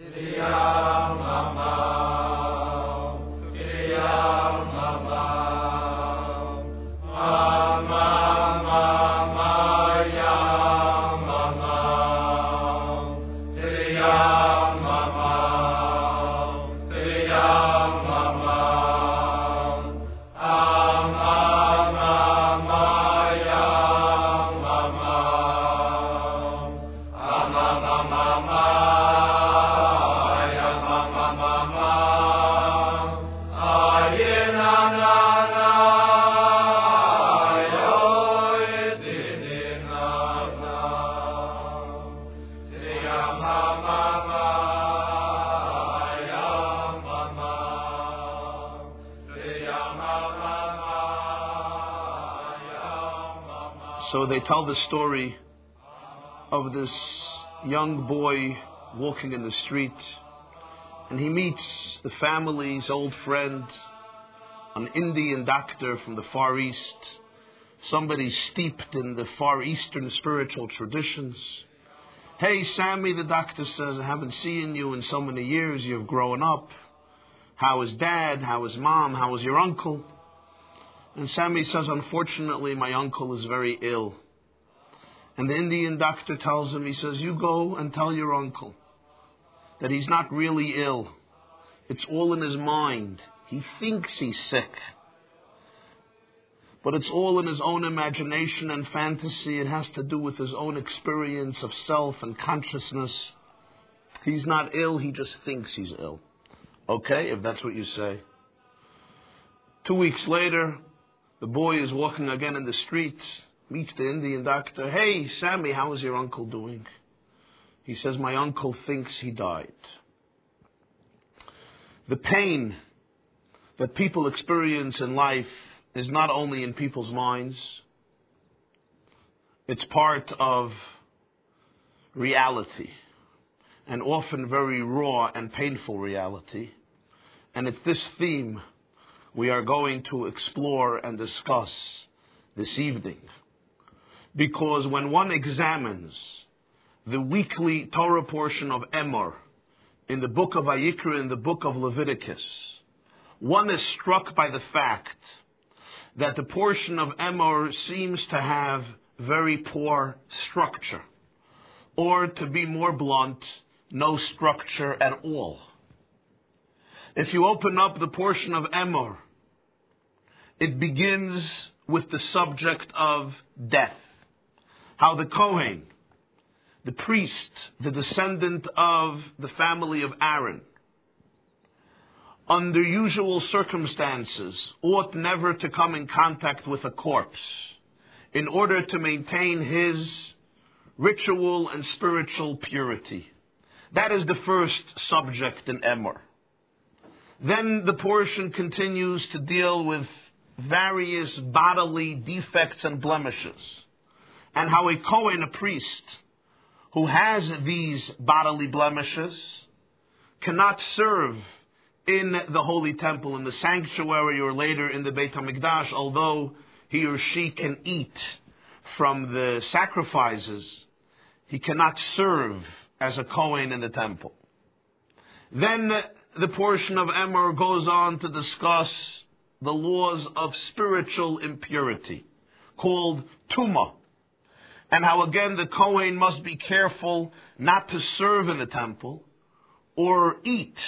So they tell the story of this young boy walking in the street, and he meets the family's old friend, an Indian doctor from the Far East, somebody steeped in the Far Eastern spiritual traditions. Hey, Sammy, the doctor says, I haven't seen you in so many years. You've grown up. How is dad? How is mom? How is your uncle? And Sammy says, Unfortunately, my uncle is very ill. And the Indian doctor tells him, He says, You go and tell your uncle that he's not really ill. It's all in his mind. He thinks he's sick. But it's all in his own imagination and fantasy. It has to do with his own experience of self and consciousness. He's not ill, he just thinks he's ill. Okay, if that's what you say. Two weeks later, the boy is walking again in the streets, meets the Indian doctor. Hey, Sammy, how is your uncle doing? He says, My uncle thinks he died. The pain that people experience in life is not only in people's minds, it's part of reality, and often very raw and painful reality. And it's this theme we are going to explore and discuss this evening. Because when one examines the weekly Torah portion of Emor in the book of Vayikra in the book of Leviticus, one is struck by the fact that the portion of Emor seems to have very poor structure, or to be more blunt, no structure at all. If you open up the portion of Emor, it begins with the subject of death. How the Kohen, the priest, the descendant of the family of Aaron, under usual circumstances, ought never to come in contact with a corpse in order to maintain his ritual and spiritual purity. That is the first subject in Emor. Then the portion continues to deal with various bodily defects and blemishes, and how a Kohen, a priest, who has these bodily blemishes, cannot serve in the holy temple, in the sanctuary, or later in the Beit HaMikdash, although he or she can eat from the sacrifices, he cannot serve as a Kohen in the temple. Then the portion of Emor goes on to discuss the laws of spiritual impurity, called Tuma, and how again the Kohen must be careful not to serve in the temple or eat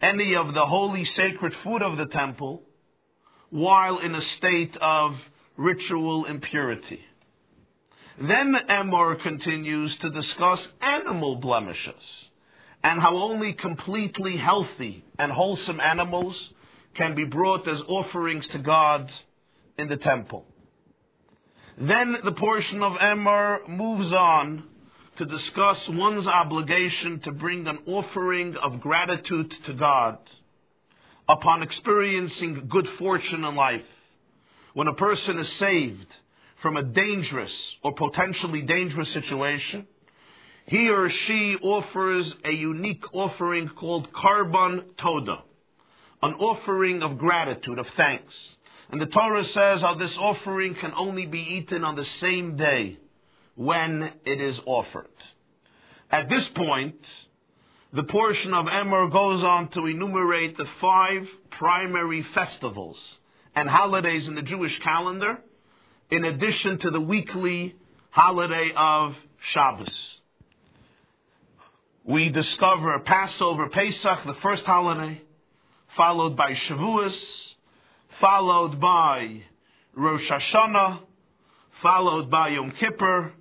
any of the holy sacred food of the temple while in a state of ritual impurity. Then Emor continues to discuss animal blemishes and how only completely healthy and wholesome animals can be brought as offerings to God in the temple. Then the portion of Emor moves on to discuss one's obligation to bring an offering of gratitude to God upon experiencing good fortune in life. When a person is saved from a dangerous or potentially dangerous situation, he or she offers a unique offering called Korban Toda an offering of gratitude, of thanks. And the Torah says how this offering can only be eaten on the same day when it is offered. At this point, the portion of Emor goes on to enumerate the five primary festivals and holidays in the Jewish calendar, in addition to the weekly holiday of Shabbos. We discover Passover, Pesach, the first holiday, followed by Shavuos, followed by Rosh Hashanah, followed by Yom Kippur,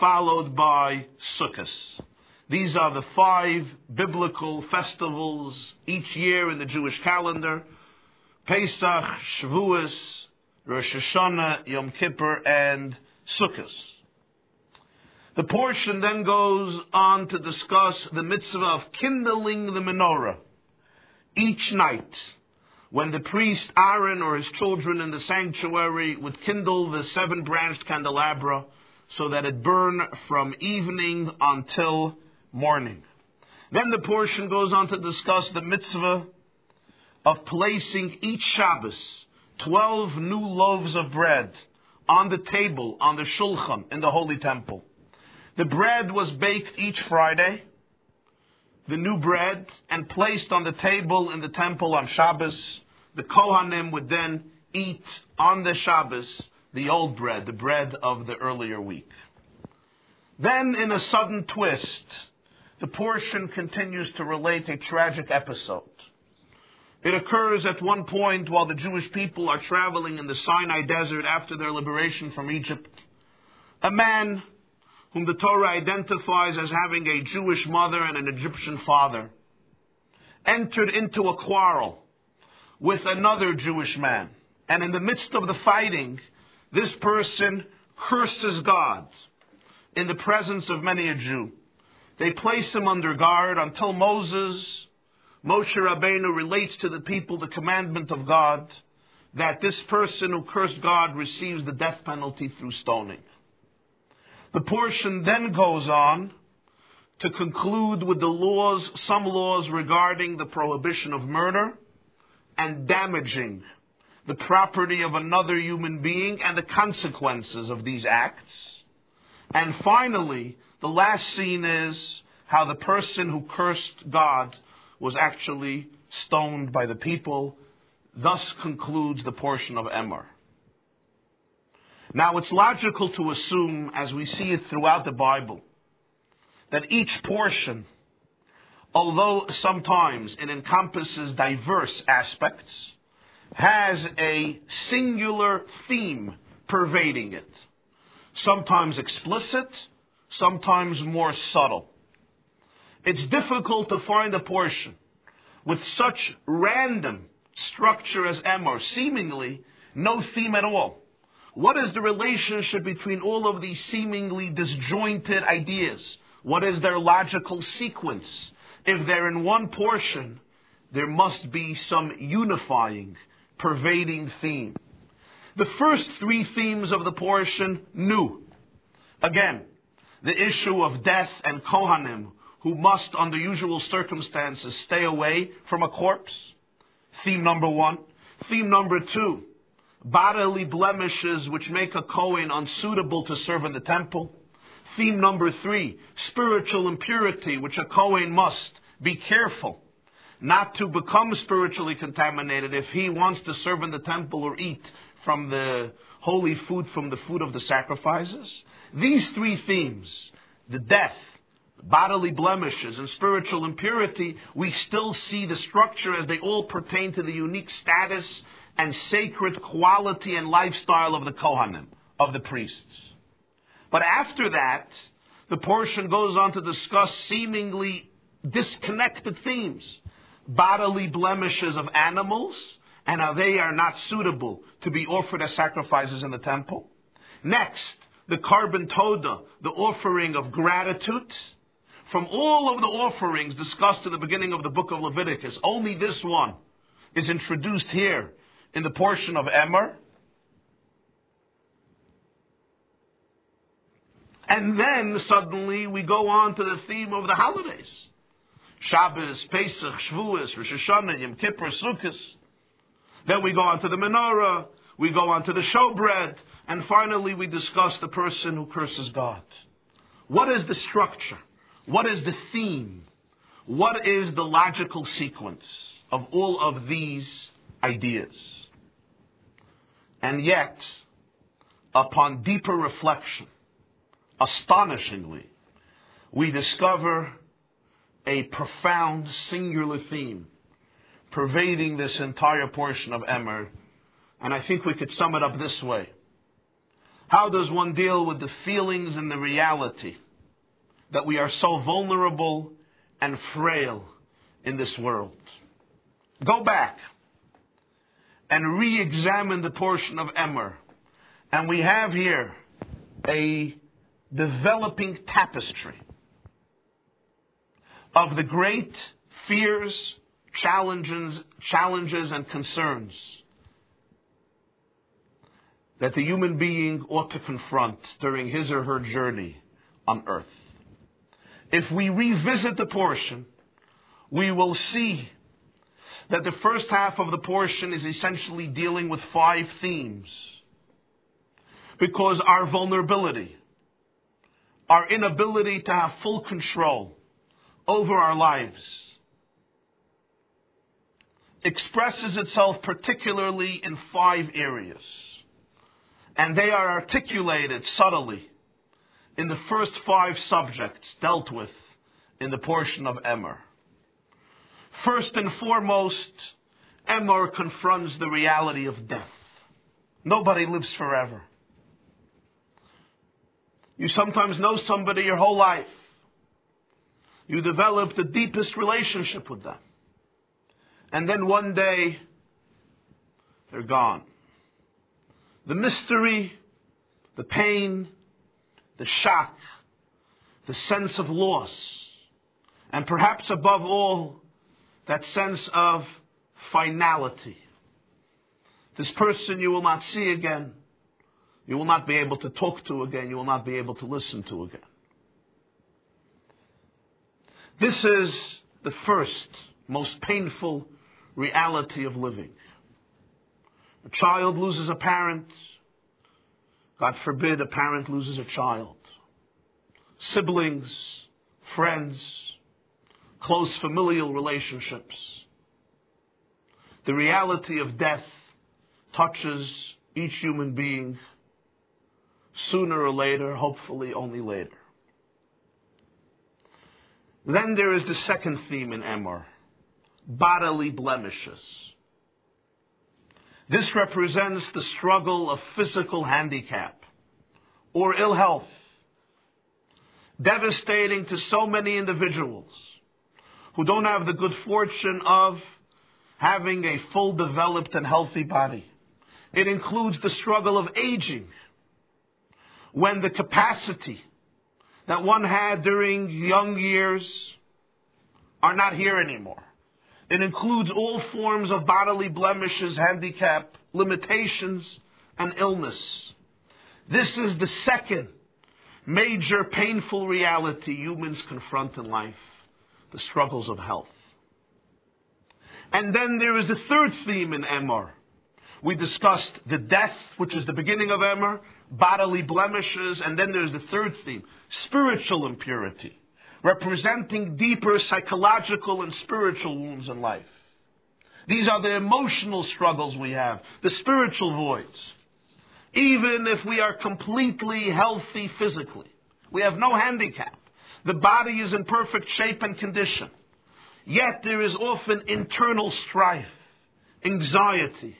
followed by Sukkot. These are the five biblical festivals each year in the Jewish calendar. Pesach, Shavuos, Rosh Hashanah, Yom Kippur, and Sukkot. The portion then goes on to discuss the mitzvah of kindling the menorah each night when the priest Aaron or his children in the sanctuary would kindle the seven branched candelabra so that it burn from evening until morning. Then the portion goes on to discuss the mitzvah of placing each Shabbos 12 new loaves of bread on the table, on the shulchan in the holy temple. The bread was baked each Friday, the new bread, and placed on the table in the temple on Shabbos the Kohanim would then eat on the Shabbos the old bread, the bread of the earlier week. Then, in a sudden twist, the portion continues to relate a tragic episode. It occurs at one point while the Jewish people are traveling in the Sinai desert after their liberation from Egypt. A man whom the Torah identifies as having a Jewish mother and an Egyptian father entered into a quarrel with another Jewish man. And in the midst of the fighting, this person curses God in the presence of many a Jew. They place him under guard until Moses, Moshe Rabbeinu relates to the people the commandment of God that this person who cursed God receives the death penalty through stoning. The portion then goes on to conclude with the laws, some laws regarding the prohibition of murder, and damaging the property of another human being and the consequences of these acts. And finally, the last scene is how the person who cursed God was actually stoned by the people. Thus concludes the portion of Emor. Now it's logical to assume, as we see it throughout the Bible, that each portion although sometimes it encompasses diverse aspects, has a singular theme pervading it. Sometimes explicit, sometimes more subtle. It's difficult to find a portion with such random structure as Emor, seemingly no theme at all. What is the relationship between all of these seemingly disjointed ideas? What is their logical sequence? If they're in one portion, there must be some unifying, pervading theme. The first three themes of the portion, new. Again, the issue of death and Kohanim, who must, under usual circumstances, stay away from a corpse. Theme number one. Theme number two, bodily blemishes which make a Kohen unsuitable to serve in the temple. Theme number three, spiritual impurity, which a Kohen must be careful not to become spiritually contaminated if he wants to serve in the temple or eat from the holy food, from the food of the sacrifices. These three themes, the death, bodily blemishes, and spiritual impurity, we still see the structure as they all pertain to the unique status and sacred quality and lifestyle of the Kohanim, of the priests. But after that, the portion goes on to discuss seemingly disconnected themes. Bodily blemishes of animals and how they are not suitable to be offered as sacrifices in the temple. Next, the korban toda, the offering of gratitude. From all of the offerings discussed in the beginning of the book of Leviticus, only this one is introduced here in the portion of Emor. And then suddenly we go on to the theme of the holidays. Shabbos, Pesach, Shavuos, Rosh Hashanah, Yom Kippur, Sukkot. Then we go on to the menorah, we go on to the showbread, and finally we discuss the person who curses God. What is the structure? What is the theme? What is the logical sequence of all of these ideas? And yet, upon deeper reflection, astonishingly, we discover a profound singular theme pervading this entire portion of Emor. And I think we could sum it up this way. How does one deal with the feelings and the reality that we are so vulnerable and frail in this world? Go back and re-examine the portion of Emor. And we have here a developing tapestry of the great fears, challenges, challenges and concerns that the human being ought to confront during his or her journey on earth. If we revisit the portion, we will see that the first half of the portion is essentially dealing with five themes. Because our vulnerability, our inability to have full control over our lives, expresses itself particularly in five areas. And they are articulated subtly in the first five subjects dealt with in the portion of Emor. First and foremost, Emor confronts the reality of death. Nobody lives forever. You sometimes know somebody your whole life. You develop the deepest relationship with them. And then one day, they're gone. The mystery, the pain, the shock, the sense of loss, and perhaps above all, that sense of finality. This person you will not see again. You will not be able to talk to again. You will not be able to listen to again. This is the first, most painful reality of living. A child loses a parent. God forbid a parent loses a child. Siblings, friends, close familial relationships. The reality of death touches each human being sooner or later, hopefully only later. Then there is the second theme in Emor bodily blemishes. This represents the struggle of physical handicap or ill health, devastating to so many individuals who don't have the good fortune of having a full developed and healthy body. It includes the struggle of aging, when the capacity that one had during young years are not here anymore. It includes all forms of bodily blemishes, handicap, limitations, and illness. This is the second major painful reality humans confront in life the struggles of health. And then there is the third theme in Emor. We discussed the death, which is the beginning of Emor, bodily blemishes, and then there's the third theme, spiritual impurity representing deeper psychological and spiritual wounds in life. These are the emotional struggles we have, the spiritual voids. Even if we are completely healthy physically, we have no handicap. The body is in perfect shape and condition. Yet there is often internal strife, anxiety,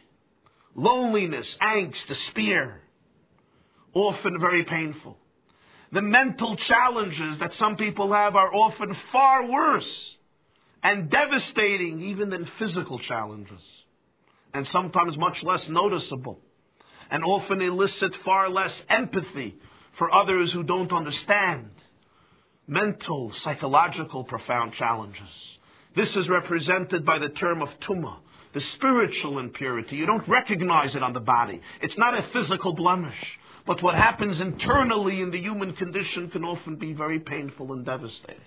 loneliness, angst, despair, often very painful. The mental challenges that some people have are often far worse and devastating even than physical challenges. And sometimes much less noticeable. And often elicit far less empathy for others who don't understand. Mental, psychological, profound challenges. This is represented by the term of tuma, the spiritual impurity. You don't recognize it on the body. It's not a physical blemish. But what happens internally in the human condition can often be very painful and devastating.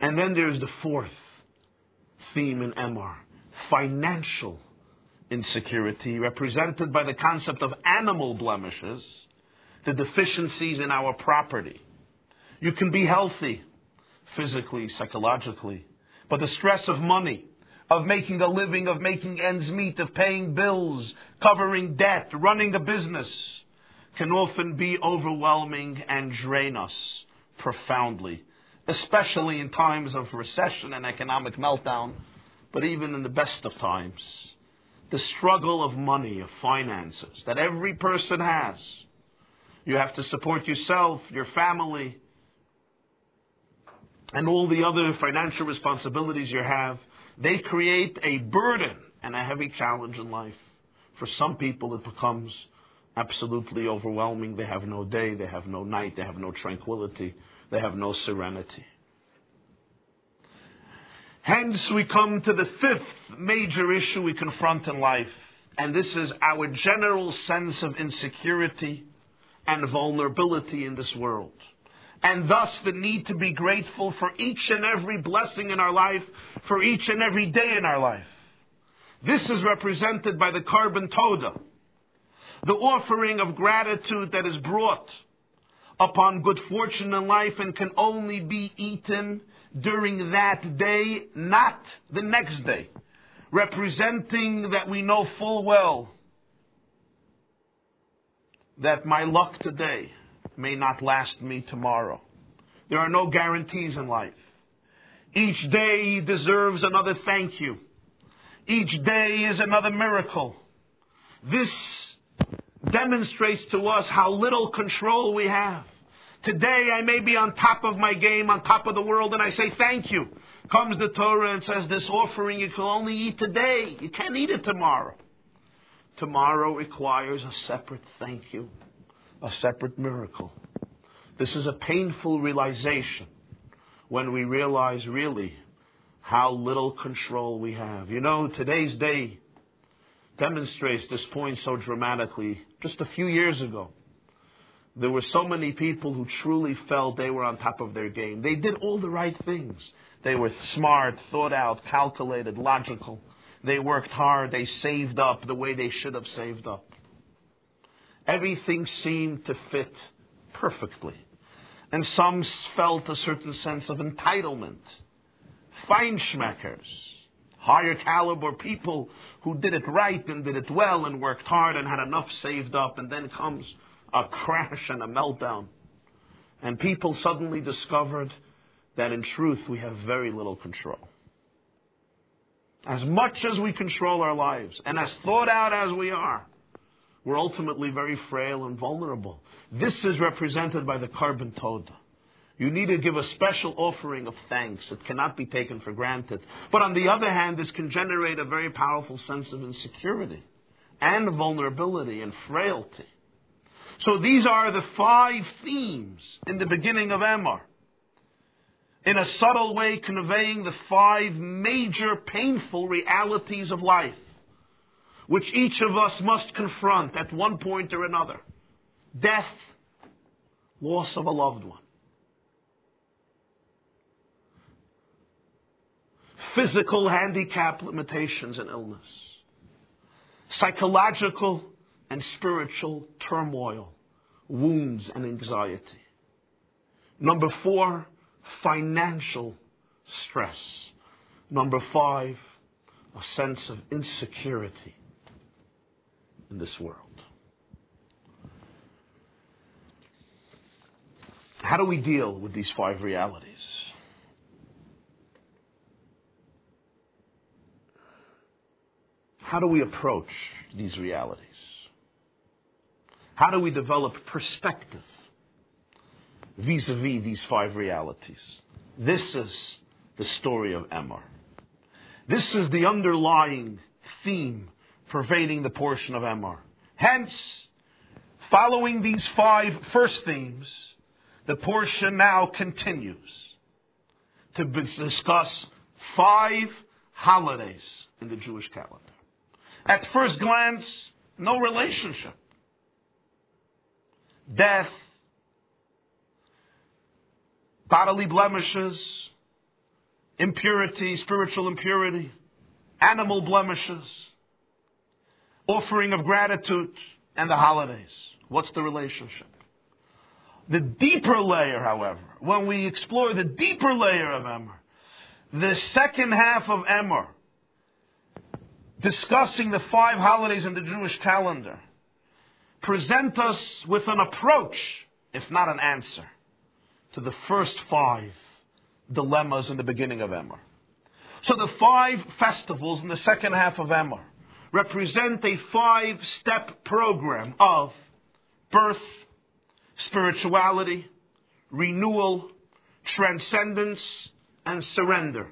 And then there's the fourth theme in Emor financial insecurity, represented by the concept of animal blemishes, the deficiencies in our property. You can be healthy, physically, psychologically. But the stress of money, of making a living, of making ends meet, of paying bills, covering debt, running a business, can often be overwhelming and drain us profoundly, especially in times of recession and economic meltdown, but even in the best of times. The struggle of money, of finances, that every person has. You have to support yourself, your family, and all the other financial responsibilities you have. They create a burden and a heavy challenge in life. For some people, it becomes absolutely overwhelming. They have no day, they have no night, they have no tranquility, they have no serenity. Hence, we come to the fifth major issue we confront in life, and this is our general sense of insecurity and vulnerability in this world. And thus the need to be grateful for each and every blessing in our life, for each and every day in our life. This is represented by the korban toda, the offering of gratitude that is brought upon good fortune in life and can only be eaten during that day, not the next day. Representing that we know full well that my luck today may not last me tomorrow. There are no guarantees in life. Each day deserves another thank you. Each day is another miracle. This demonstrates to us how little control we have. Today I may be on top of my game, on top of the world, and I say thank you. Comes the Torah and says this offering you can only eat today. You can't eat it tomorrow. Tomorrow requires a separate thank you, a separate miracle. This is a painful realization when we realize really how little control we have. You know, today's day demonstrates this point so dramatically. Just a few years ago, there were so many people who truly felt they were on top of their game. They did all the right things. They were smart, thought out, calculated, logical. They worked hard. They saved up the way they should have saved up. Everything seemed to fit perfectly. And some felt a certain sense of entitlement. Feinschmeckers higher caliber people who did it right and did it well and worked hard and had enough saved up, and then comes a crash and a meltdown. And people suddenly discovered that in truth we have very little control. As much as we control our lives, and as thought out as we are, we're ultimately very frail and vulnerable. This is represented by the korban toda. You need to give a special offering of thanks. It cannot be taken for granted. But on the other hand, this can generate a very powerful sense of insecurity and vulnerability and frailty. So these are the five themes in the beginning of Emor. In a subtle way, conveying the five major painful realities of life, which each of us must confront at one point or another. Death, loss of a loved one physical handicap, limitations, and illness, psychological and spiritual turmoil, wounds, and anxiety. Number four, financial stress. Number five, a sense of insecurity in this world. How do we deal with these five realities? How do we approach these realities? How do we develop perspective vis a vis these five realities? This is the story of Emor. This is the underlying theme pervading the portion of Emor. Hence, following these five first themes, the portion now continues to discuss five holidays in the Jewish calendar. At first glance, no relationship. Death, bodily blemishes, impurity, spiritual impurity, animal blemishes, offering of gratitude, and the holidays. What's the relationship? The deeper layer, however, when we explore the deeper layer of Emor, the second half of Emor, discussing the five holidays in the Jewish calendar, present us with an approach, if not an answer, to the first five dilemmas in the beginning of Emor. So the five festivals in the second half of Emor represent a five step program of birth, spirituality, renewal, transcendence, and surrender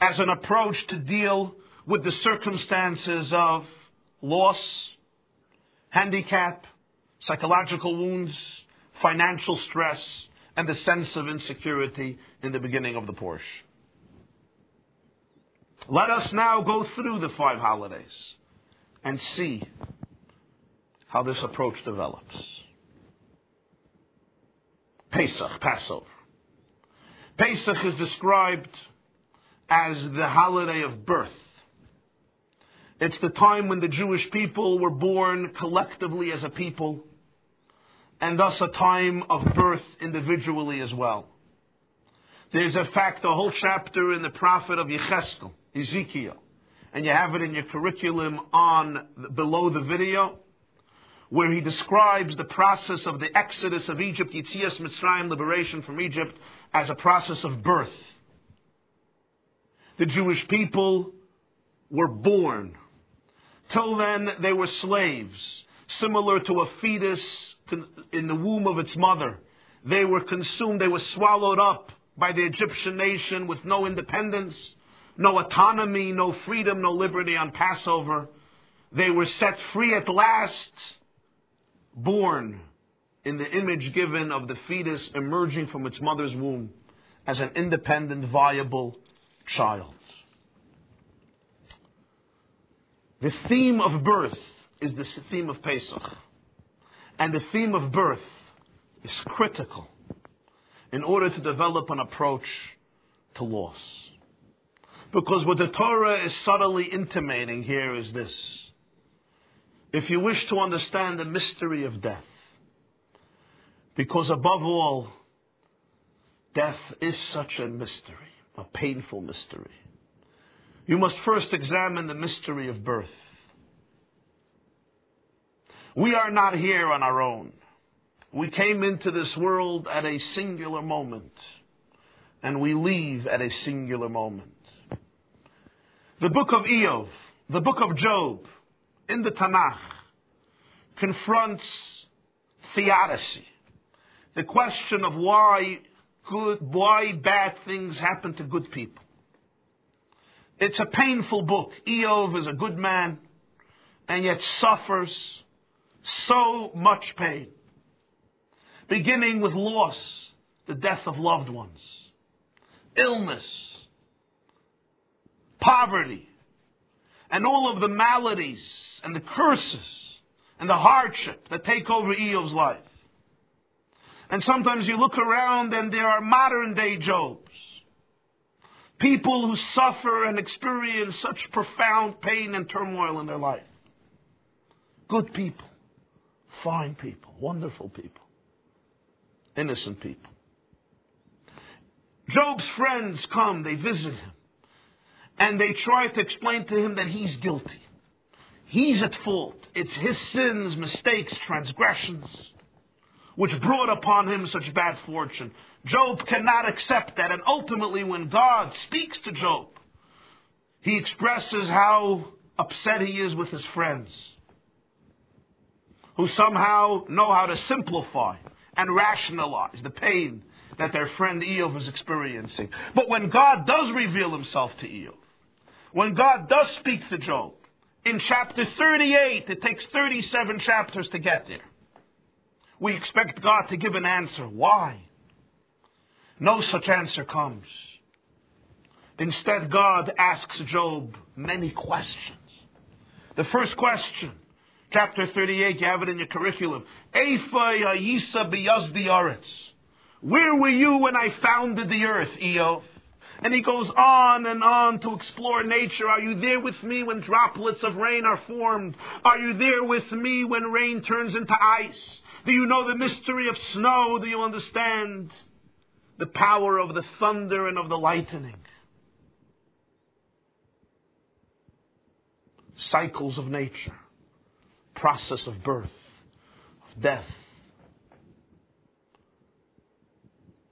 as an approach to deal with the circumstances of loss, handicap, psychological wounds, financial stress, and the sense of insecurity in the beginning of the Parsha. Let us now go through the five holidays and see how this approach develops. Pesach, Passover. Pesach is described as the holiday of birth. It's the time when the Jewish people were born collectively as a people, and thus a time of birth individually as well. There's in fact a whole chapter in the prophet of Yecheskel, Ezekiel, and you have it in your curriculum on below the video, where he describes the process of the exodus of Egypt, Yitzias Mitzrayim, liberation from Egypt, as a process of birth the Jewish people were born. Till then, they were slaves, similar to a fetus in the womb of its mother. They were consumed, they were swallowed up by the Egyptian nation with no independence, no autonomy, no freedom, no liberty on Passover. They were set free at last, born in the image given of the fetus emerging from its mother's womb as an independent, viable child. The theme of birth is the theme of Pesach. And the theme of birth is critical in order to develop an approach to loss. Because what the Torah is subtly intimating here is this. If you wish to understand the mystery of death, because above all, death is such a mystery a painful mystery. You must first examine the mystery of birth. We are not here on our own. We came into this world at a singular moment, and we leave at a singular moment. The book of Iyov, the book of Job, in the Tanakh, confronts theodicy, the question of why good, why bad things happen to good people. It's a painful book. Iyov is a good man and yet suffers so much pain. Beginning with loss, the death of loved ones, illness, poverty, and all of the maladies and the curses and the hardship that take over Iyov's life. And sometimes you look around and there are modern day Jobs. People who suffer and experience such profound pain and turmoil in their life. Good people, fine people, wonderful people, innocent people. Job's friends come, they visit him, and they try to explain to him that he's guilty. He's at fault. It's his sins, mistakes, transgressions which brought upon him such bad fortune. Job cannot accept that. And ultimately, when God speaks to Job, he expresses how upset he is with his friends, who somehow know how to simplify and rationalize the pain that their friend Iyov is experiencing. But when God does reveal himself to Iyov, when God does speak to Job, in chapter 38, it takes 37 chapters to get there. We expect God to give an answer. Why? No such answer comes. Instead, God asks Job many questions. The first question, chapter 38, you have it in your curriculum. Where were you when I founded the earth, Iyov? And he goes on and on to explore nature. Are you there with me when droplets of rain are formed? Are you there with me when rain turns into ice? Do you know the mystery of snow? Do you understand the power of the thunder and of the lightning? Cycles of nature, process of birth, of death,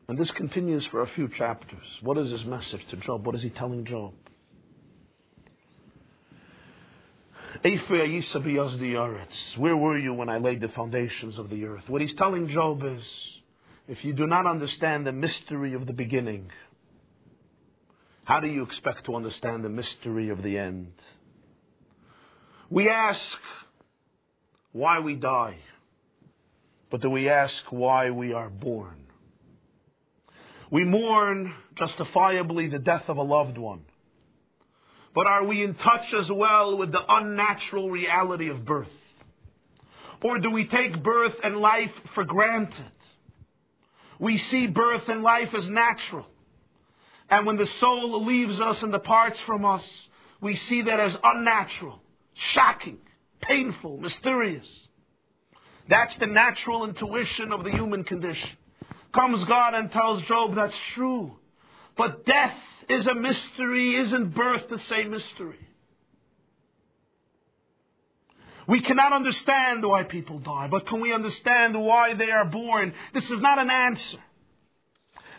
And this continues for a few chapters. What is his message to Job? What is he telling Job? Where were you when I laid the foundations of the earth? What he's telling Job is if you do not understand the mystery of the beginning, how do you expect to understand the mystery of the end? We ask why we die, but do we ask why we are born? We mourn justifiably the death of a loved one. But are we in touch as well with the unnatural reality of birth? Or do we take birth and life for granted? We see birth and life as natural. And when the soul leaves us and departs from us, we see that as unnatural, shocking, painful, mysterious. That's the natural intuition of the human condition comes God and tells Job that's true. But death is a mystery. Isn't birth the same mystery? We cannot understand why people die, but can we understand why they are born? This is not an answer.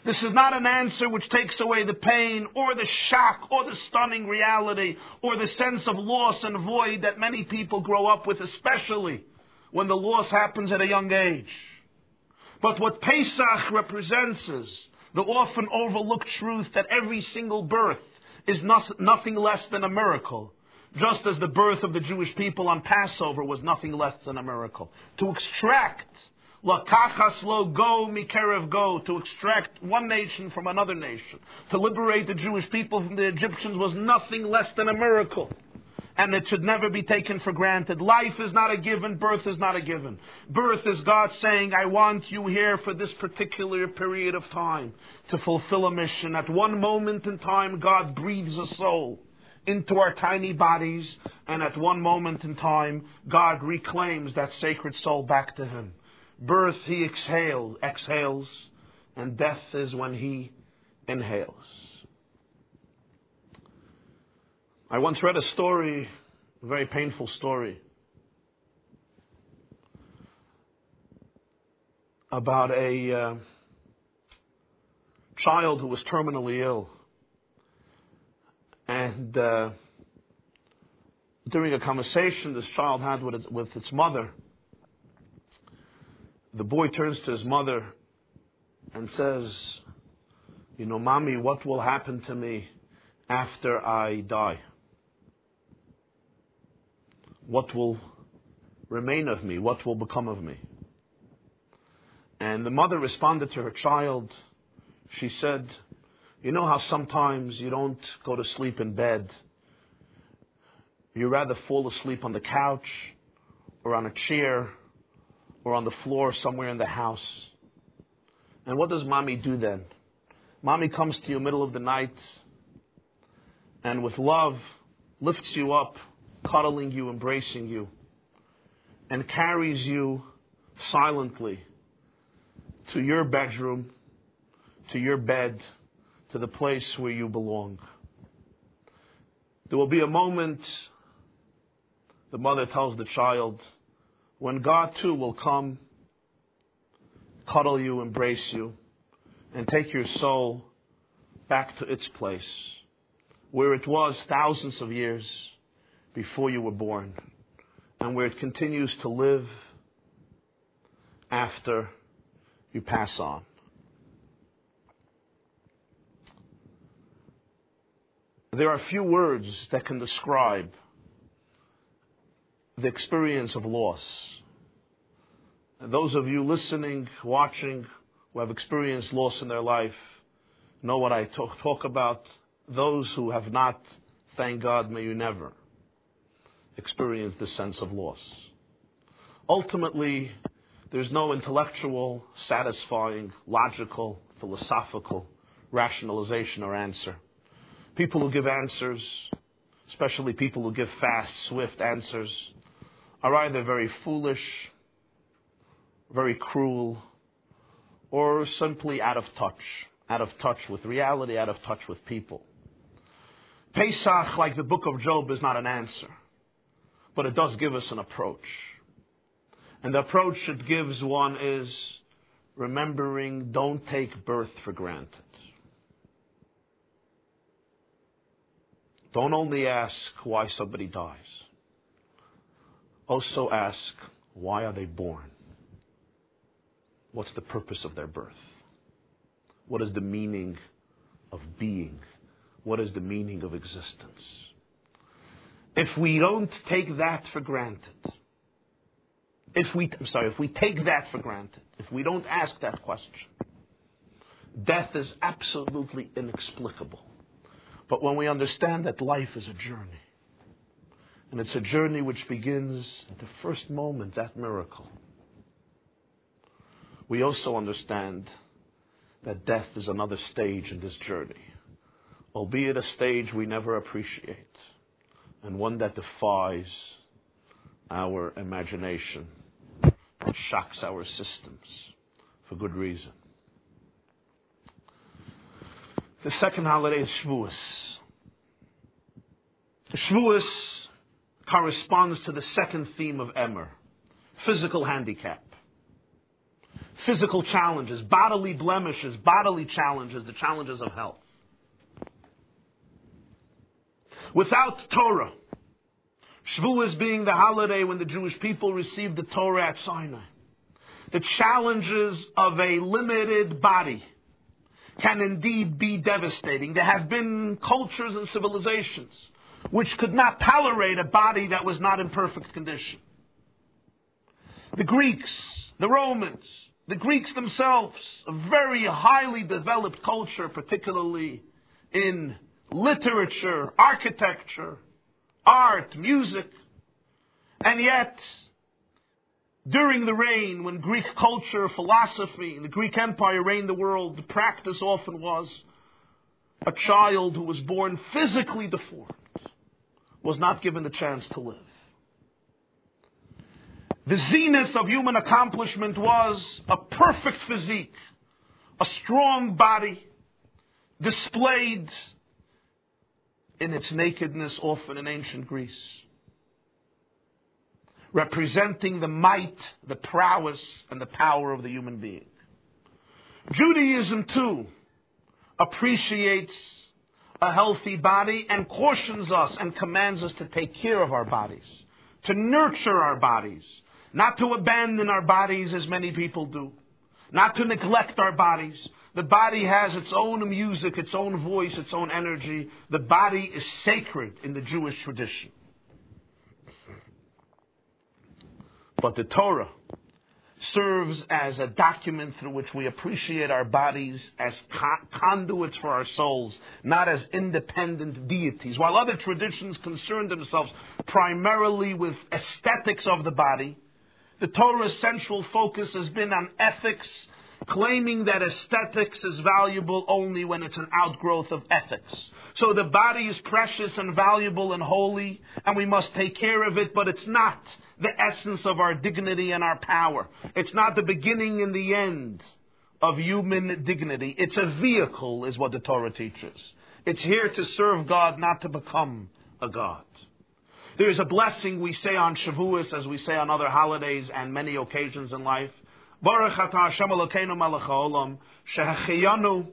This is not an answer which takes away the pain or the shock or the stunning reality or the sense of loss and void that many people grow up with, especially when the loss happens at a young age. But what Pesach represents is the often overlooked truth that every single birth is nothing less than a miracle. Just as the birth of the Jewish people on Passover was nothing less than a miracle. To extract Lakachas lo goy mikerev goy to extract one nation from another nation, to liberate the Jewish people from the Egyptians was nothing less than a miracle and it should never be taken for granted. Life is not a given, birth is not a given. Birth is God saying, I want you here for this particular period of time to fulfill a mission. At one moment in time, God breathes a soul into our tiny bodies, and at one moment in time, God reclaims that sacred soul back to Him. Birth, He exhales, exhales, and death is when He inhales. I once read a story, a very painful story, about a uh, child who was terminally ill. And uh, during a conversation this child had with its, with its mother, the boy turns to his mother and says, You know, mommy, what will happen to me after I die? What will remain of me? What will become of me? And the mother responded to her child. She said, You know how sometimes you don't go to sleep in bed? You rather fall asleep on the couch or on a chair or on the floor somewhere in the house. And what does mommy do then? Mommy comes to you middle of the night and with love lifts you up cuddling you, embracing you, and carries you silently to your bedroom, to your bed, to the place where you belong. There will be a moment, the mother tells the child, when God too will come, cuddle you, embrace you, and take your soul back to its place, where it was thousands of years before you were born, and where it continues to live after you pass on. There are few words that can describe the experience of loss. Those of you listening, watching, who have experienced loss in their life, know what I talk, talk about. Those who have not, thank God, may you never experience this sense of loss. Ultimately, there's no intellectual, satisfying, logical, philosophical, rationalization or answer. People who give answers, especially people who give fast, swift answers, are either very foolish, very cruel, or simply out of touch, out of touch with reality, out of touch with people. Pesach, like the book of Job, is not an answer, but it does give us an approach. And the approach it gives one is remembering don't take birth for granted. Don't only ask why somebody dies. Also ask, why are they born? What's the purpose of their birth? What is the meaning of being? What is the meaning of existence? If we don't take that for granted, if we, I'm sorry, if we take that for granted, if we don't ask that question, death is absolutely inexplicable. But when we understand that life is a journey, and it's a journey which begins at the first moment, that miracle, we also understand that death is another stage in this journey, albeit a stage we never appreciate, and one that defies our imagination, and shocks our systems for good reason. The second holiday is Shavuos. Shavuos corresponds to the second theme of Emor, physical handicap. Physical challenges, bodily blemishes, bodily challenges, the challenges of health. Without Torah, Shavuos being the holiday when the Jewish people received the Torah at Sinai, the challenges of a limited body, can indeed be devastating. There have been cultures and civilizations which could not tolerate a body that was not in perfect condition. The Greeks, the Romans, the Greeks themselves, a very highly developed culture, particularly in literature, architecture, art, music, and yet during the reign, when Greek culture, philosophy, and the Greek Empire reigned the world, the practice often was a child who was born physically deformed was not given the chance to live. The zenith of human accomplishment was a perfect physique, a strong body, displayed in its nakedness often in ancient Greece representing the might, the prowess, and the power of the human being. Judaism, too, appreciates a healthy body and cautions us and commands us to take care of our bodies, to nurture our bodies, not to abandon our bodies as many people do, not to neglect our bodies. The body has its own music, its own voice, its own energy. The body is sacred in the Jewish tradition. But the Torah serves as a document through which we appreciate our bodies as conduits for our souls, not as independent deities. While other traditions concern themselves primarily with aesthetics of the body, the Torah's central focus has been on ethics, claiming that aesthetics is valuable only when it's an outgrowth of ethics. So the body is precious and valuable and holy, and we must take care of it, but it's not the essence of our dignity and our power. It's not the beginning and the end of human dignity. It's a vehicle, is what the Torah teaches. It's here to serve God, not to become a God. There is a blessing we say on Shavuos, as we say on other holidays and many occasions in life. Baruch atah Hashem Elokeinu melech haolam, shehechiyanu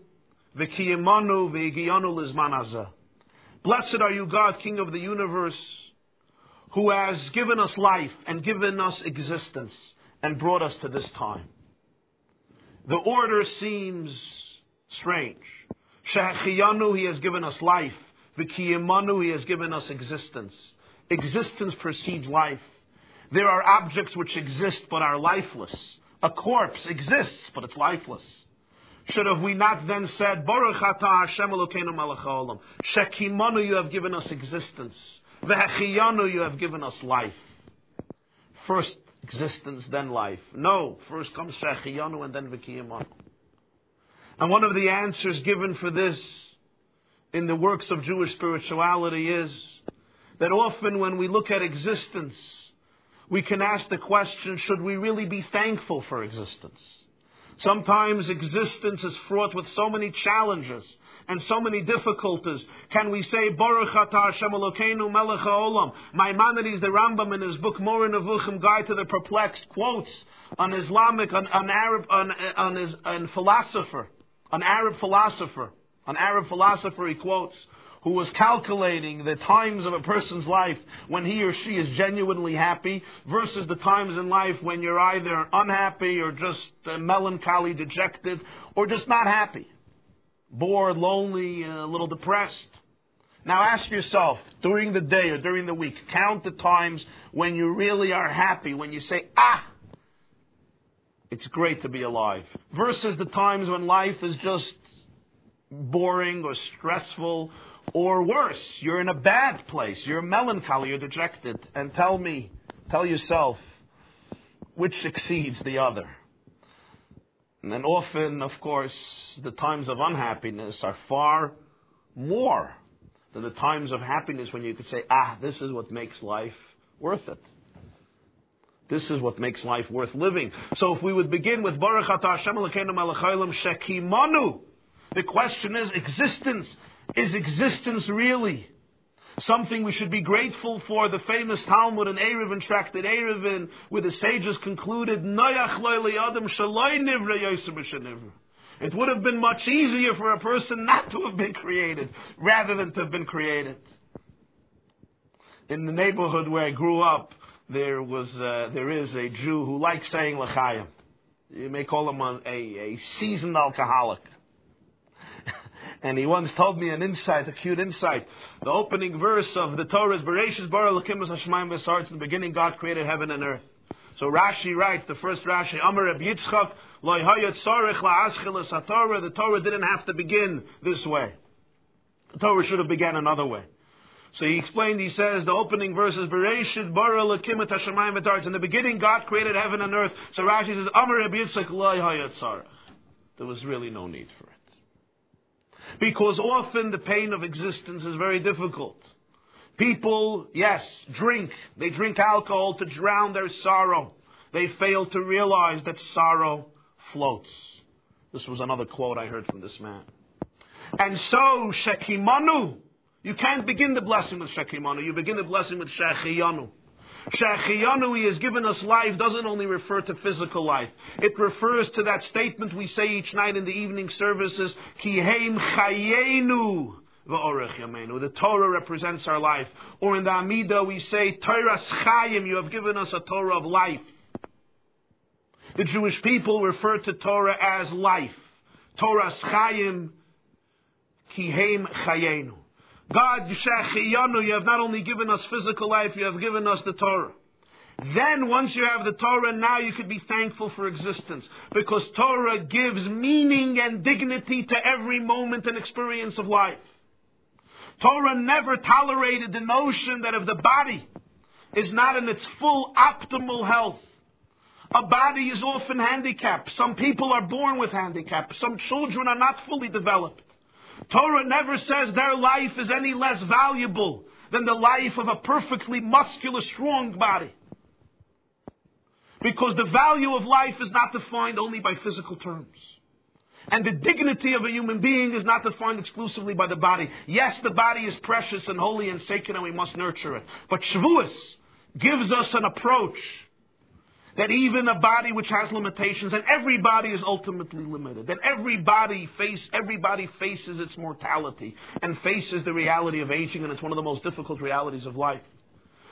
v'kiyimanu v'yigiyanu lizman Blessed are you, God, King of the universe, who has given us life and given us existence and brought us to this time. The order seems strange. Shehechiyanu, he has given us life. V'kiyimanu, he has given us existence. Existence precedes life. There are objects which exist but are lifeless. A corpse exists, but it's lifeless. Should have we not then said, Baruch atah Hashem Elokeinu melech haolam. Shekimanu, you have given us existence. V'hechiyanu, you have given us life. First existence, then life. No, first comes Shechiyanu and then V'kiyamanu. And one of the answers given for this in the works of Jewish spirituality is that often when we look at existence, we can ask the question, should we really be thankful for existence? Sometimes existence is fraught with so many challenges and so many difficulties. Can we say, Baruch atah Hashem Elokeinu melech haolam? Maimonides, the Rambam, in his book Moreh Nevuchim, Guide to the Perplexed, quotes an Islamic, an, an Arab, an, an, an philosopher, an Arab philosopher, an Arab philosopher, he quotes, who was calculating the times of a person's life when he or she is genuinely happy versus the times in life when you're either unhappy or just uh, melancholy, dejected, or just not happy. Bored, lonely, a little depressed. Now ask yourself, during the day or during the week, count the times when you really are happy, when you say, ah, it's great to be alive. Versus the times when life is just boring or stressful or worse, you're in a bad place, you're melancholy, you're dejected, and tell me, tell yourself, which exceeds the other. And then often, of course, the times of unhappiness are far more than the times of happiness when you could say, ah, this is what makes life worth it. This is what makes life worth living. So if we would begin with Baruch Hashem Shekimanu, the question is existence. Is existence really something we should be grateful for? The famous Talmud and Eruvin, tractate Eruvin, where the sages concluded. It would have been much easier for a person not to have been created rather than to have been created. In the neighborhood where I grew up, there was uh, there is a Jew who likes saying l'chaim. You may call him a, a, a seasoned alcoholic. And he once told me an insight, a cute insight. The opening verse of the Torah is Bereshis bara Lakimus Hashemaim V'Sarts. In the beginning, God created heaven and earth. So Rashi writes, the first Rashi, Amar Reb Yitzchak, Loi Hayat Tzarech La'ascheles HaTorah. The Torah didn't have to begin this way. The Torah should have began another way. So he explained, he says, the opening verse is Bereshit bara Lakimus Hashemaim V'Sarts. In the beginning, God created heaven and earth. So Rashi says, Amar Reb Yitzchak, Loi Hayat. There was really no need for it. Because often the pain of existence is very difficult. People, yes, drink. They drink alcohol to drown their sorrow. They fail to realize that sorrow floats. This was another quote I heard from this man. And so, Shekimanu, you can't begin the blessing with Shekimanu, you begin the blessing with Shechiyanu. Shachiyanu, He has given us life, doesn't only refer to physical life. It refers to that statement we say each night in the evening services, Kiheim Chayenu. The Torah represents our life. Or in the Amida we say, Torah Chayim, you have given us a Torah of life. The Jewish people refer to Torah as life. Torah Chayim, Kiheim Chayenu. God, you have not only given us physical life, you have given us the Torah. Then, once you have the Torah, now you could be thankful for existence. Because Torah gives meaning and dignity to every moment and experience of life. Torah never tolerated the notion that if the body is not in its full optimal health, a body is often handicapped. Some people are born with handicap. Some children are not fully developed. Torah never says their life is any less valuable than the life of a perfectly muscular, strong body. Because the value of life is not defined only by physical terms. And the dignity of a human being is not defined exclusively by the body. Yes, the body is precious and holy and sacred and we must nurture it. But Shavuos gives us an approach that even a body which has limitations, and every body is ultimately limited, that every body face, everybody faces its mortality and faces the reality of aging, and it's one of the most difficult realities of life.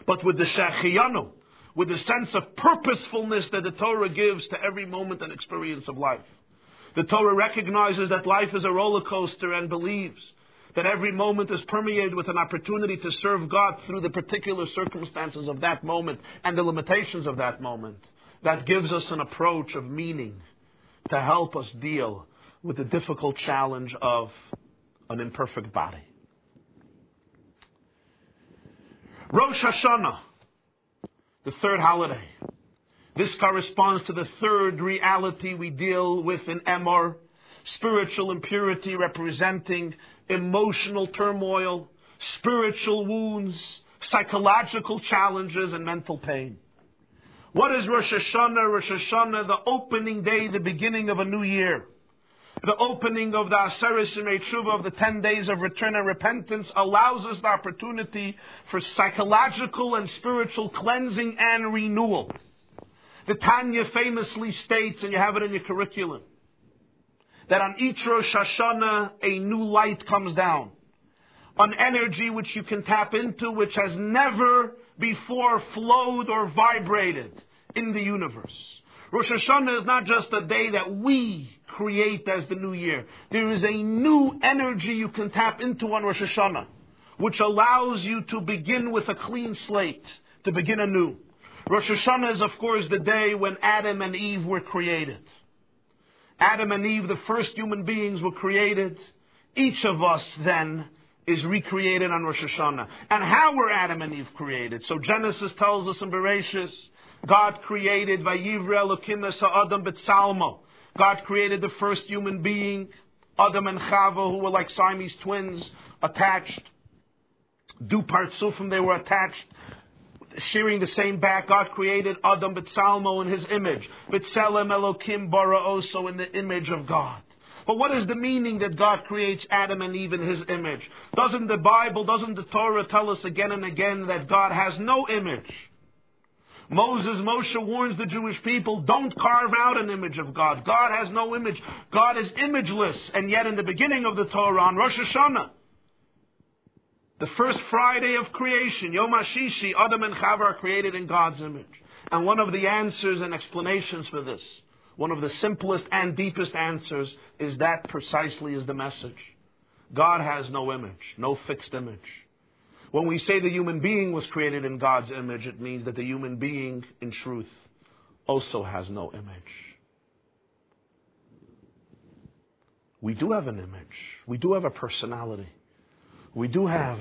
But with the shechiyanu, with the sense of purposefulness that the Torah gives to every moment and experience of life. The Torah recognizes that life is a roller coaster and believes that every moment is permeated with an opportunity to serve God through the particular circumstances of that moment and the limitations of that moment. That gives us an approach of meaning to help us deal with the difficult challenge of an imperfect body. Rosh Hashanah, the third holiday. This corresponds to the third reality we deal with in Emor, spiritual impurity representing emotional turmoil, spiritual wounds, psychological challenges, and mental pain. What is Rosh Hashanah? Rosh Hashanah, the opening day, the beginning of a new year. The opening of the Aseres Tshuva of the 10 days of return and repentance allows us the opportunity for psychological and spiritual cleansing and renewal. The Tanya famously states, and you have it in your curriculum, that on each Rosh Hashanah a new light comes down. An energy which you can tap into which has never before flowed or vibrated in the universe. Rosh Hashanah is not just a day that we create as the new year. There is a new energy you can tap into on Rosh Hashanah, which allows you to begin with a clean slate, to begin anew. Rosh Hashanah is, of course, the day when Adam and Eve were created. Adam and Eve, the first human beings, were created. Each of us then is recreated on Rosh Hashanah. And how were Adam and Eve created? So Genesis tells us in Bereshis, God created Vayivre Elokim Adam B'Tzalmo. God created the first human being, Adam and Chava, who were like Siamese twins, attached. Du Partsufim, they were attached sharing the same back. God created Adam B'Tzalmo in his image. B'Tselem Elokim Bara also in the image of God. But what is the meaning that God creates Adam and Eve in his image? Doesn't the Bible, doesn't the Torah tell us again and again that God has no image? Moses, Moshe warns the Jewish people, don't carve out an image of God. God has no image. God is imageless. And yet in the beginning of the Torah, on Rosh Hashanah, the first Friday of creation, Yom HaShishi, Adam and Chava are created in God's image. And one of the answers and explanations for this, one of the simplest and deepest answers, is that precisely is the message. God has no image, no fixed image. When we say the human being was created in God's image, it means that the human being, in truth, also has no image. We do have an image. We do have a personality. We do have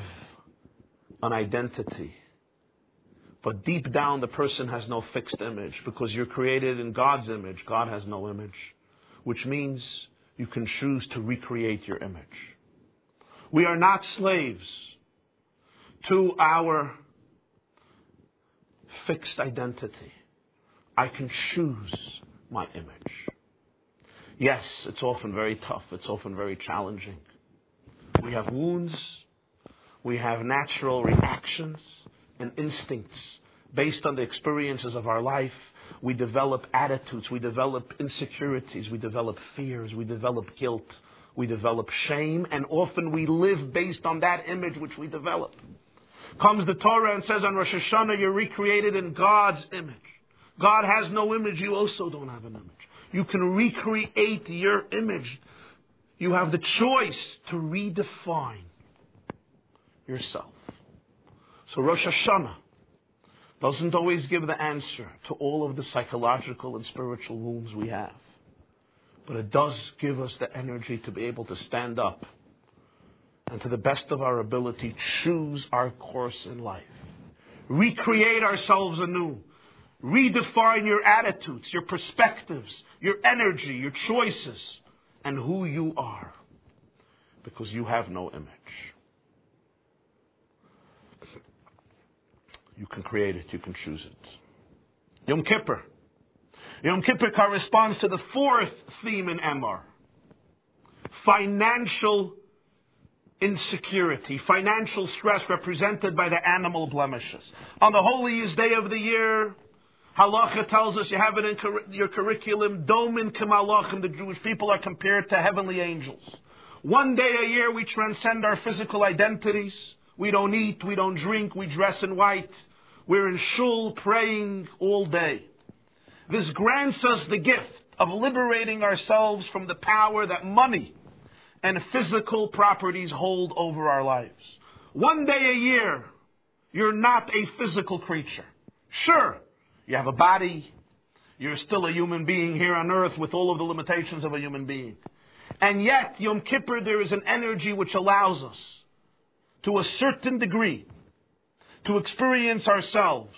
an identity. But deep down, the person has no fixed image because you're created in God's image. God has no image, which means you can choose to recreate your image. We are not slaves to our fixed identity. I can choose my image. Yes, it's often very tough. It's often very challenging. We have wounds. We have natural reactions and instincts based on the experiences of our life. We develop attitudes. We develop insecurities. We develop fears. We develop guilt. We develop shame. And often we live based on that image which we develop. Comes the Torah and says on Rosh Hashanah, you're recreated in God's image. God has no image, you also don't have an image. You can recreate your image. You have the choice to redefine yourself. So Rosh Hashanah doesn't always give the answer to all of the psychological and spiritual wounds we have. But it does give us the energy to be able to stand up and to the best of our ability, choose our course in life. Recreate ourselves anew. Redefine your attitudes, your perspectives, your energy, your choices, and who you are. Because you have no image. You can create it, you can choose it. Yom Kippur. Yom Kippur corresponds to the fourth theme in Emor financial insecurity, financial stress represented by the animal blemishes. On the holiest day of the year, Halacha tells us, you have it in your curriculum, Domin Kamalachim, the Jewish people are compared to heavenly angels. One day a year we transcend our physical identities. We don't eat, we don't drink, we dress in white. We're in shul praying all day. This grants us the gift of liberating ourselves from the power that money and physical properties hold over our lives. One day a year, you're not a physical creature. Sure, you have a body. You're still a human being here on earth with all of the limitations of a human being. And yet, Yom Kippur, there is an energy which allows us, to a certain degree, to experience ourselves,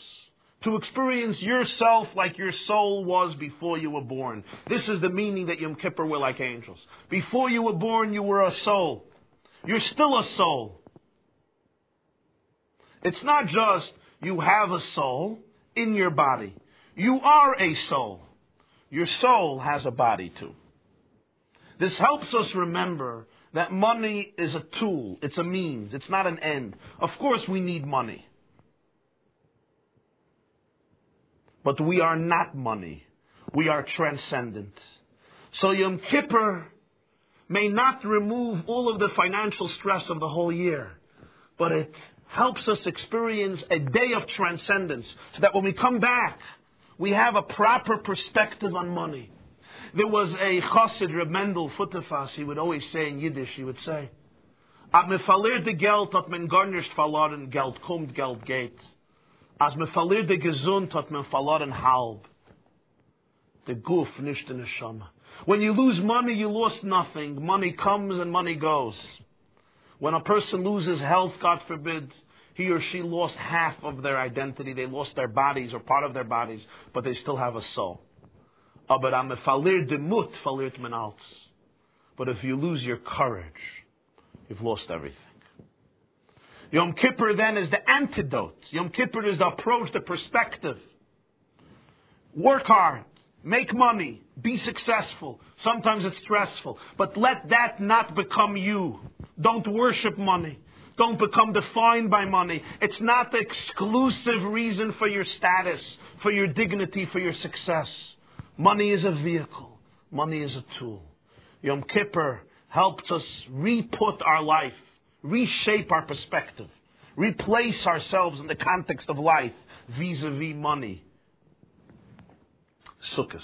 To experience yourself like your soul was before you were born. This is the meaning that Yom Kippur were like angels. Before you were born, you were a soul. You're still a soul. It's not just you have a soul in your body. You are a soul. Your soul has a body too. This helps us remember that money is a tool. It's a means. It's not an end. Of course we need money. But we are not money. We are transcendent. So Yom Kippur may not remove all of the financial stress of the whole year, but it helps us experience a day of transcendence so that when we come back, we have a proper perspective on money. There was a chassid, Reb Mendel Futerfas, he would always say in Yiddish, he would say, At me verleerde Geld hat men gar nicht verloren, Geld kommt, Geld geht. Als me verleerde gesund hat men verloren halb. The goof nicht in shama. When you lose money, you lost nothing. Money comes and money goes. When a person loses health, God forbid, he or she lost half of their identity. They lost their bodies or part of their bodies, but they still have a soul. But if you lose your courage, you've lost everything. Yom Kippur then is the antidote. Yom Kippur is the approach, the perspective. Work hard. Make money. Be successful. Sometimes it's stressful. But let that not become you. Don't worship money. Don't become defined by money. It's not the exclusive reason for your status, for your dignity, for your success. Money is a vehicle. Money is a tool. Yom Kippur helps us re-put our life, reshape our perspective, replace ourselves in the context of life vis-a-vis money. Sukkot.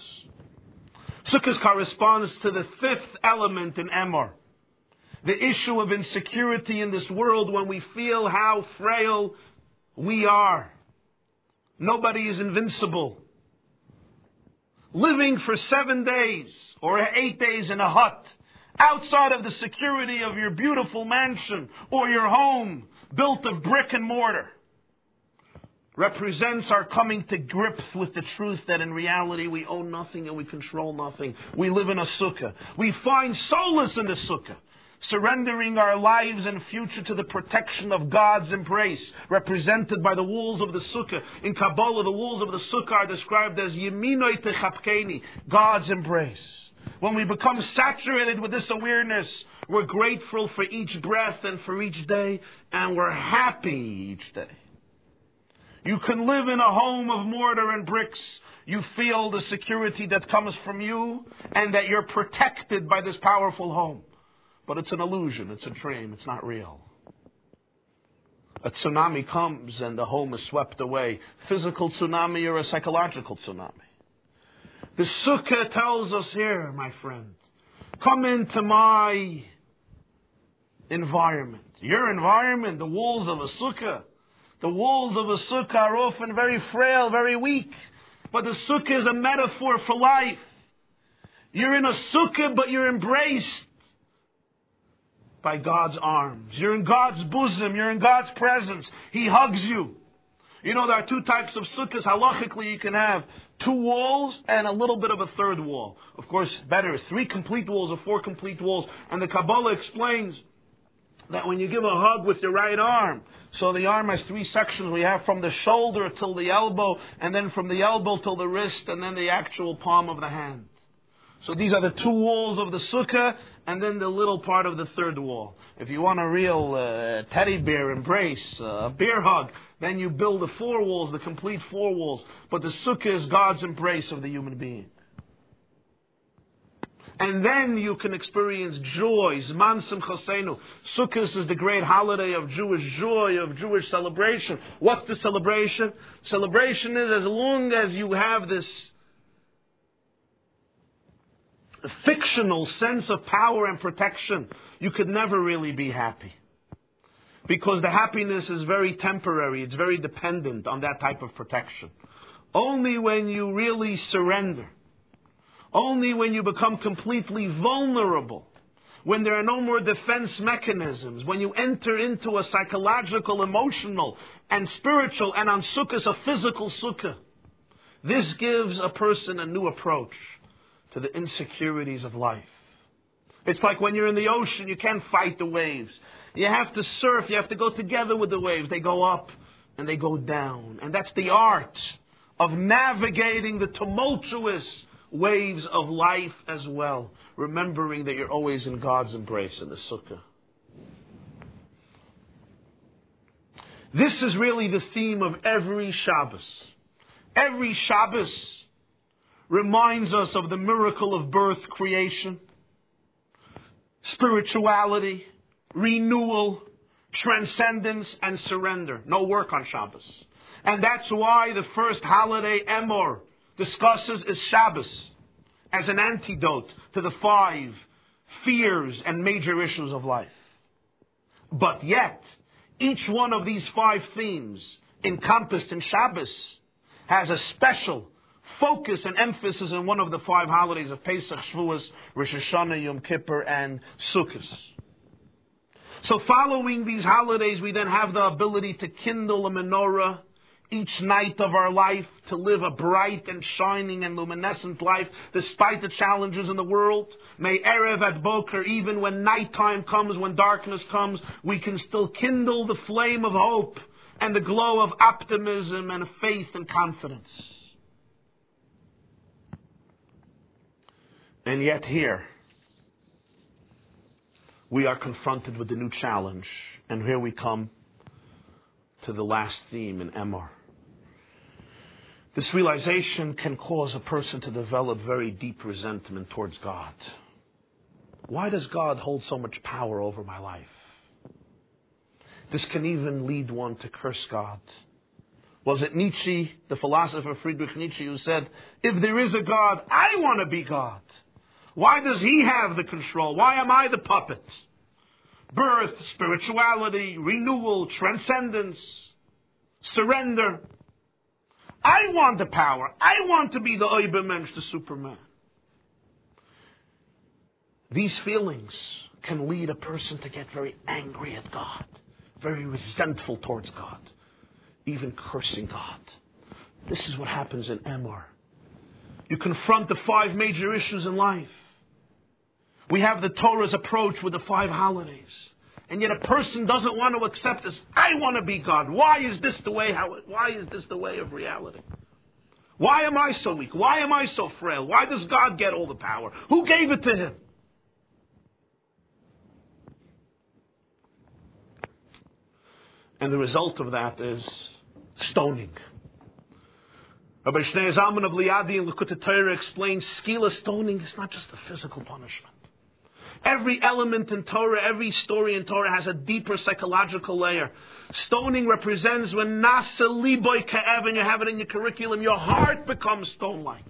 Sukkot corresponds to the fifth element in Emor. The issue of insecurity in this world when we feel how frail we are. Nobody is invincible. Living for seven days or eight days in a hut outside of the security of your beautiful mansion or your home built of brick and mortar represents our coming to grips with the truth that in reality we own nothing and we control nothing. We live in a sukkah. We find solace in the sukkah. Surrendering our lives and future to the protection of God's embrace, represented by the walls of the sukkah. In Kabbalah, the walls of the sukkah are described as Yeminoi Techapkeni, God's embrace. When we become saturated with this awareness, we're grateful for each breath and for each day, and we're happy each day. You can live in a home of mortar and bricks. You feel the security that comes from you and that you're protected by this powerful home. But it's an illusion. It's a dream. It's not real. A tsunami comes and the home is swept away. Physical tsunami or a psychological tsunami. The sukkah tells us here, my friend, come into my environment. Your environment, the walls of a sukkah. The walls of a sukkah are often very frail, very weak. But the sukkah is a metaphor for life. You're in a sukkah, but you're embraced by God's arms. You're in God's bosom. You're in God's presence. He hugs you. You know, there are two types of sukkahs. Halachically, you can have two walls and a little bit of a third wall. Of course, better three complete walls or four complete walls. And the Kabbalah explains that when you give a hug with your right arm, so the arm has three sections. We have from the shoulder till the elbow, and then from the elbow till the wrist, and then the actual palm of the hand. So these are the two walls of the sukkah, and then the little part of the third wall. If you want a real uh, teddy bear embrace, uh, a bear hug, then you build the four walls, the complete four walls. But the sukkah is God's embrace of the human being. And then you can experience joy. Zman Simchasenu. Sukkot is the great holiday of Jewish joy, of Jewish celebration. What's the celebration? Celebration is as long as you have this fictional sense of power and protection, you could never really be happy. Because the happiness is very temporary, it's very dependent on that type of protection. Only when you really surrender, only when you become completely vulnerable, when there are no more defense mechanisms, when you enter into a psychological, emotional, and spiritual, and on sukkahs, a physical sukkah, this gives a person a new approach to the insecurities of life. It's like when you're in the ocean, you can't fight the waves. You have to surf, you have to go together with the waves. They go up and they go down. And that's the art of navigating the tumultuous waves of life as well, remembering that you're always in God's embrace in the sukkah. This is really the theme of every Shabbos. Every Shabbos reminds us of the miracle of birth, creation, spirituality, renewal, transcendence, and surrender. No work on Shabbos. And that's why the first holiday, Emor, discusses is Shabbos as an antidote to the five fears and major issues of life. But yet, each one of these five themes encompassed in Shabbos has a special focus and emphasis in one of the five holidays of Pesach, Shavuos, Rosh Hashanah, Yom Kippur, and Sukkot. So following these holidays, we then have the ability to kindle a menorah each night of our life, to live a bright and shining and luminescent life despite the challenges in the world. May Erev at Boker, even when nighttime comes, when darkness comes, we can still kindle the flame of hope and the glow of optimism and faith and confidence. And yet here, we are confronted with a new challenge. And here we come to the last theme in Emor. This realization can cause a person to develop very deep resentment towards God. Why does God hold so much power over my life? This can even lead one to curse God. Was it Nietzsche, the philosopher Friedrich Nietzsche, who said, If there is a God, I want to be God? Why does he have the control? Why am I the puppet? Birth, spirituality, renewal, transcendence, surrender. I want the power. I want to be the Oibermensch, the Superman. These feelings can lead a person to get very angry at God, very resentful towards God, even cursing God. This is what happens in Emor. You confront the five major issues in life. We have the Torah's approach with the five holidays. And yet a person doesn't want to accept this. I want to be God. Why is this the way how why is this the way of reality? Why am I so weak? Why am I so frail? Why does God get all the power? Who gave it to him? And the result of that is stoning. Rabbi Schneur Zalman of Liadi and Likutei explains skila stoning is not just a physical punishment. Every element in Torah, every story in Torah has a deeper psychological layer. Stoning represents when nasa liboy ka'ev, and you have it in your curriculum, your heart becomes stone-like.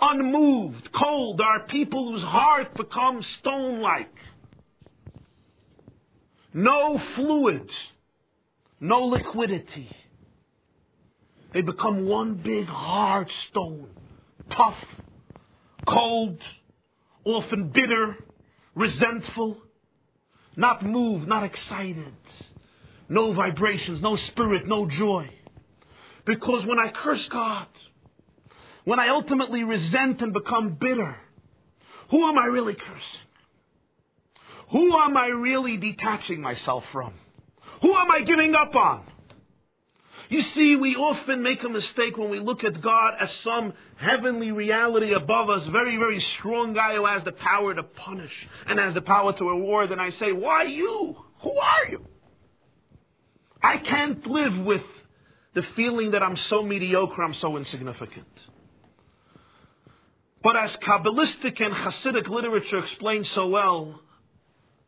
Unmoved, cold. Are people whose heart becomes stone-like. No fluid, no liquidity. They become one big hard stone. Tough, cold, often bitter, resentful, not moved, not excited, no vibrations, no spirit, no joy. Because when I curse God, when I ultimately resent and become bitter, who am I really cursing? Who am I really detaching myself from? Who am I giving up on? You see, we often make a mistake when we look at God as some heavenly reality above us, very, very strong guy who has the power to punish and has the power to reward. And I say, why you? Who are you? I can't live with the feeling that I'm so mediocre, I'm so insignificant. But as Kabbalistic and Hasidic literature explains so well,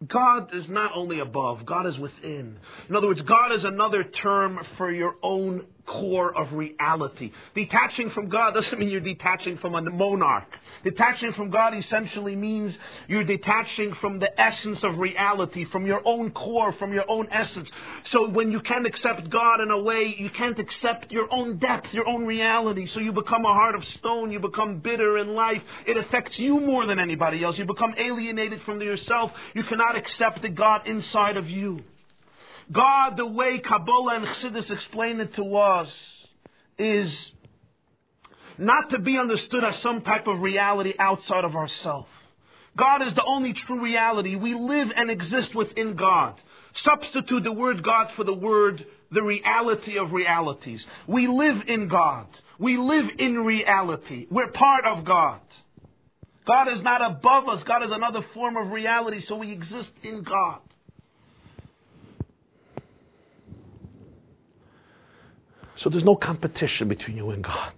God is not only above, God is within. In other words, God is another term for your own core of reality. Detaching from God doesn't mean you're detaching from a monarch. Detaching from God essentially means you're detaching from the essence of reality, from your own core, from your own essence. So when you can't accept God in a way, you can't accept your own depth, your own reality. So you become a heart of stone, you become bitter in life. It affects you more than anybody else. You become alienated from yourself. You cannot accept the God inside of you. God, the way Kabbalah and Chassidus explain it to us, is not to be understood as some type of reality outside of ourselves. God is the only true reality. We live and exist within God. Substitute the word God for the word the reality of realities. We live in God. We live in reality. We're part of God. God is not above us. God is another form of reality, so we exist in God. So there's no competition between you and God.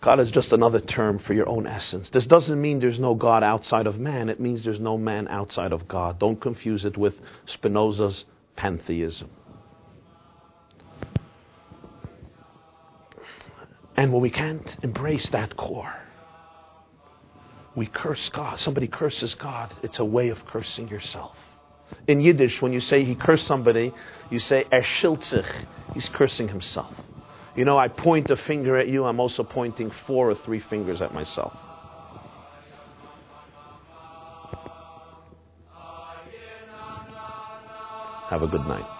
God is just another term for your own essence. This doesn't mean there's no God outside of man. It means there's no man outside of God. Don't confuse it with Spinoza's pantheism. And when we can't embrace that core, we curse God. Somebody curses God. It's a way of cursing yourself. In Yiddish, when you say he cursed somebody, you say er shiltzich. He's cursing himself. You know, I point a finger at you, I'm also pointing four or three fingers at myself. Have a good night.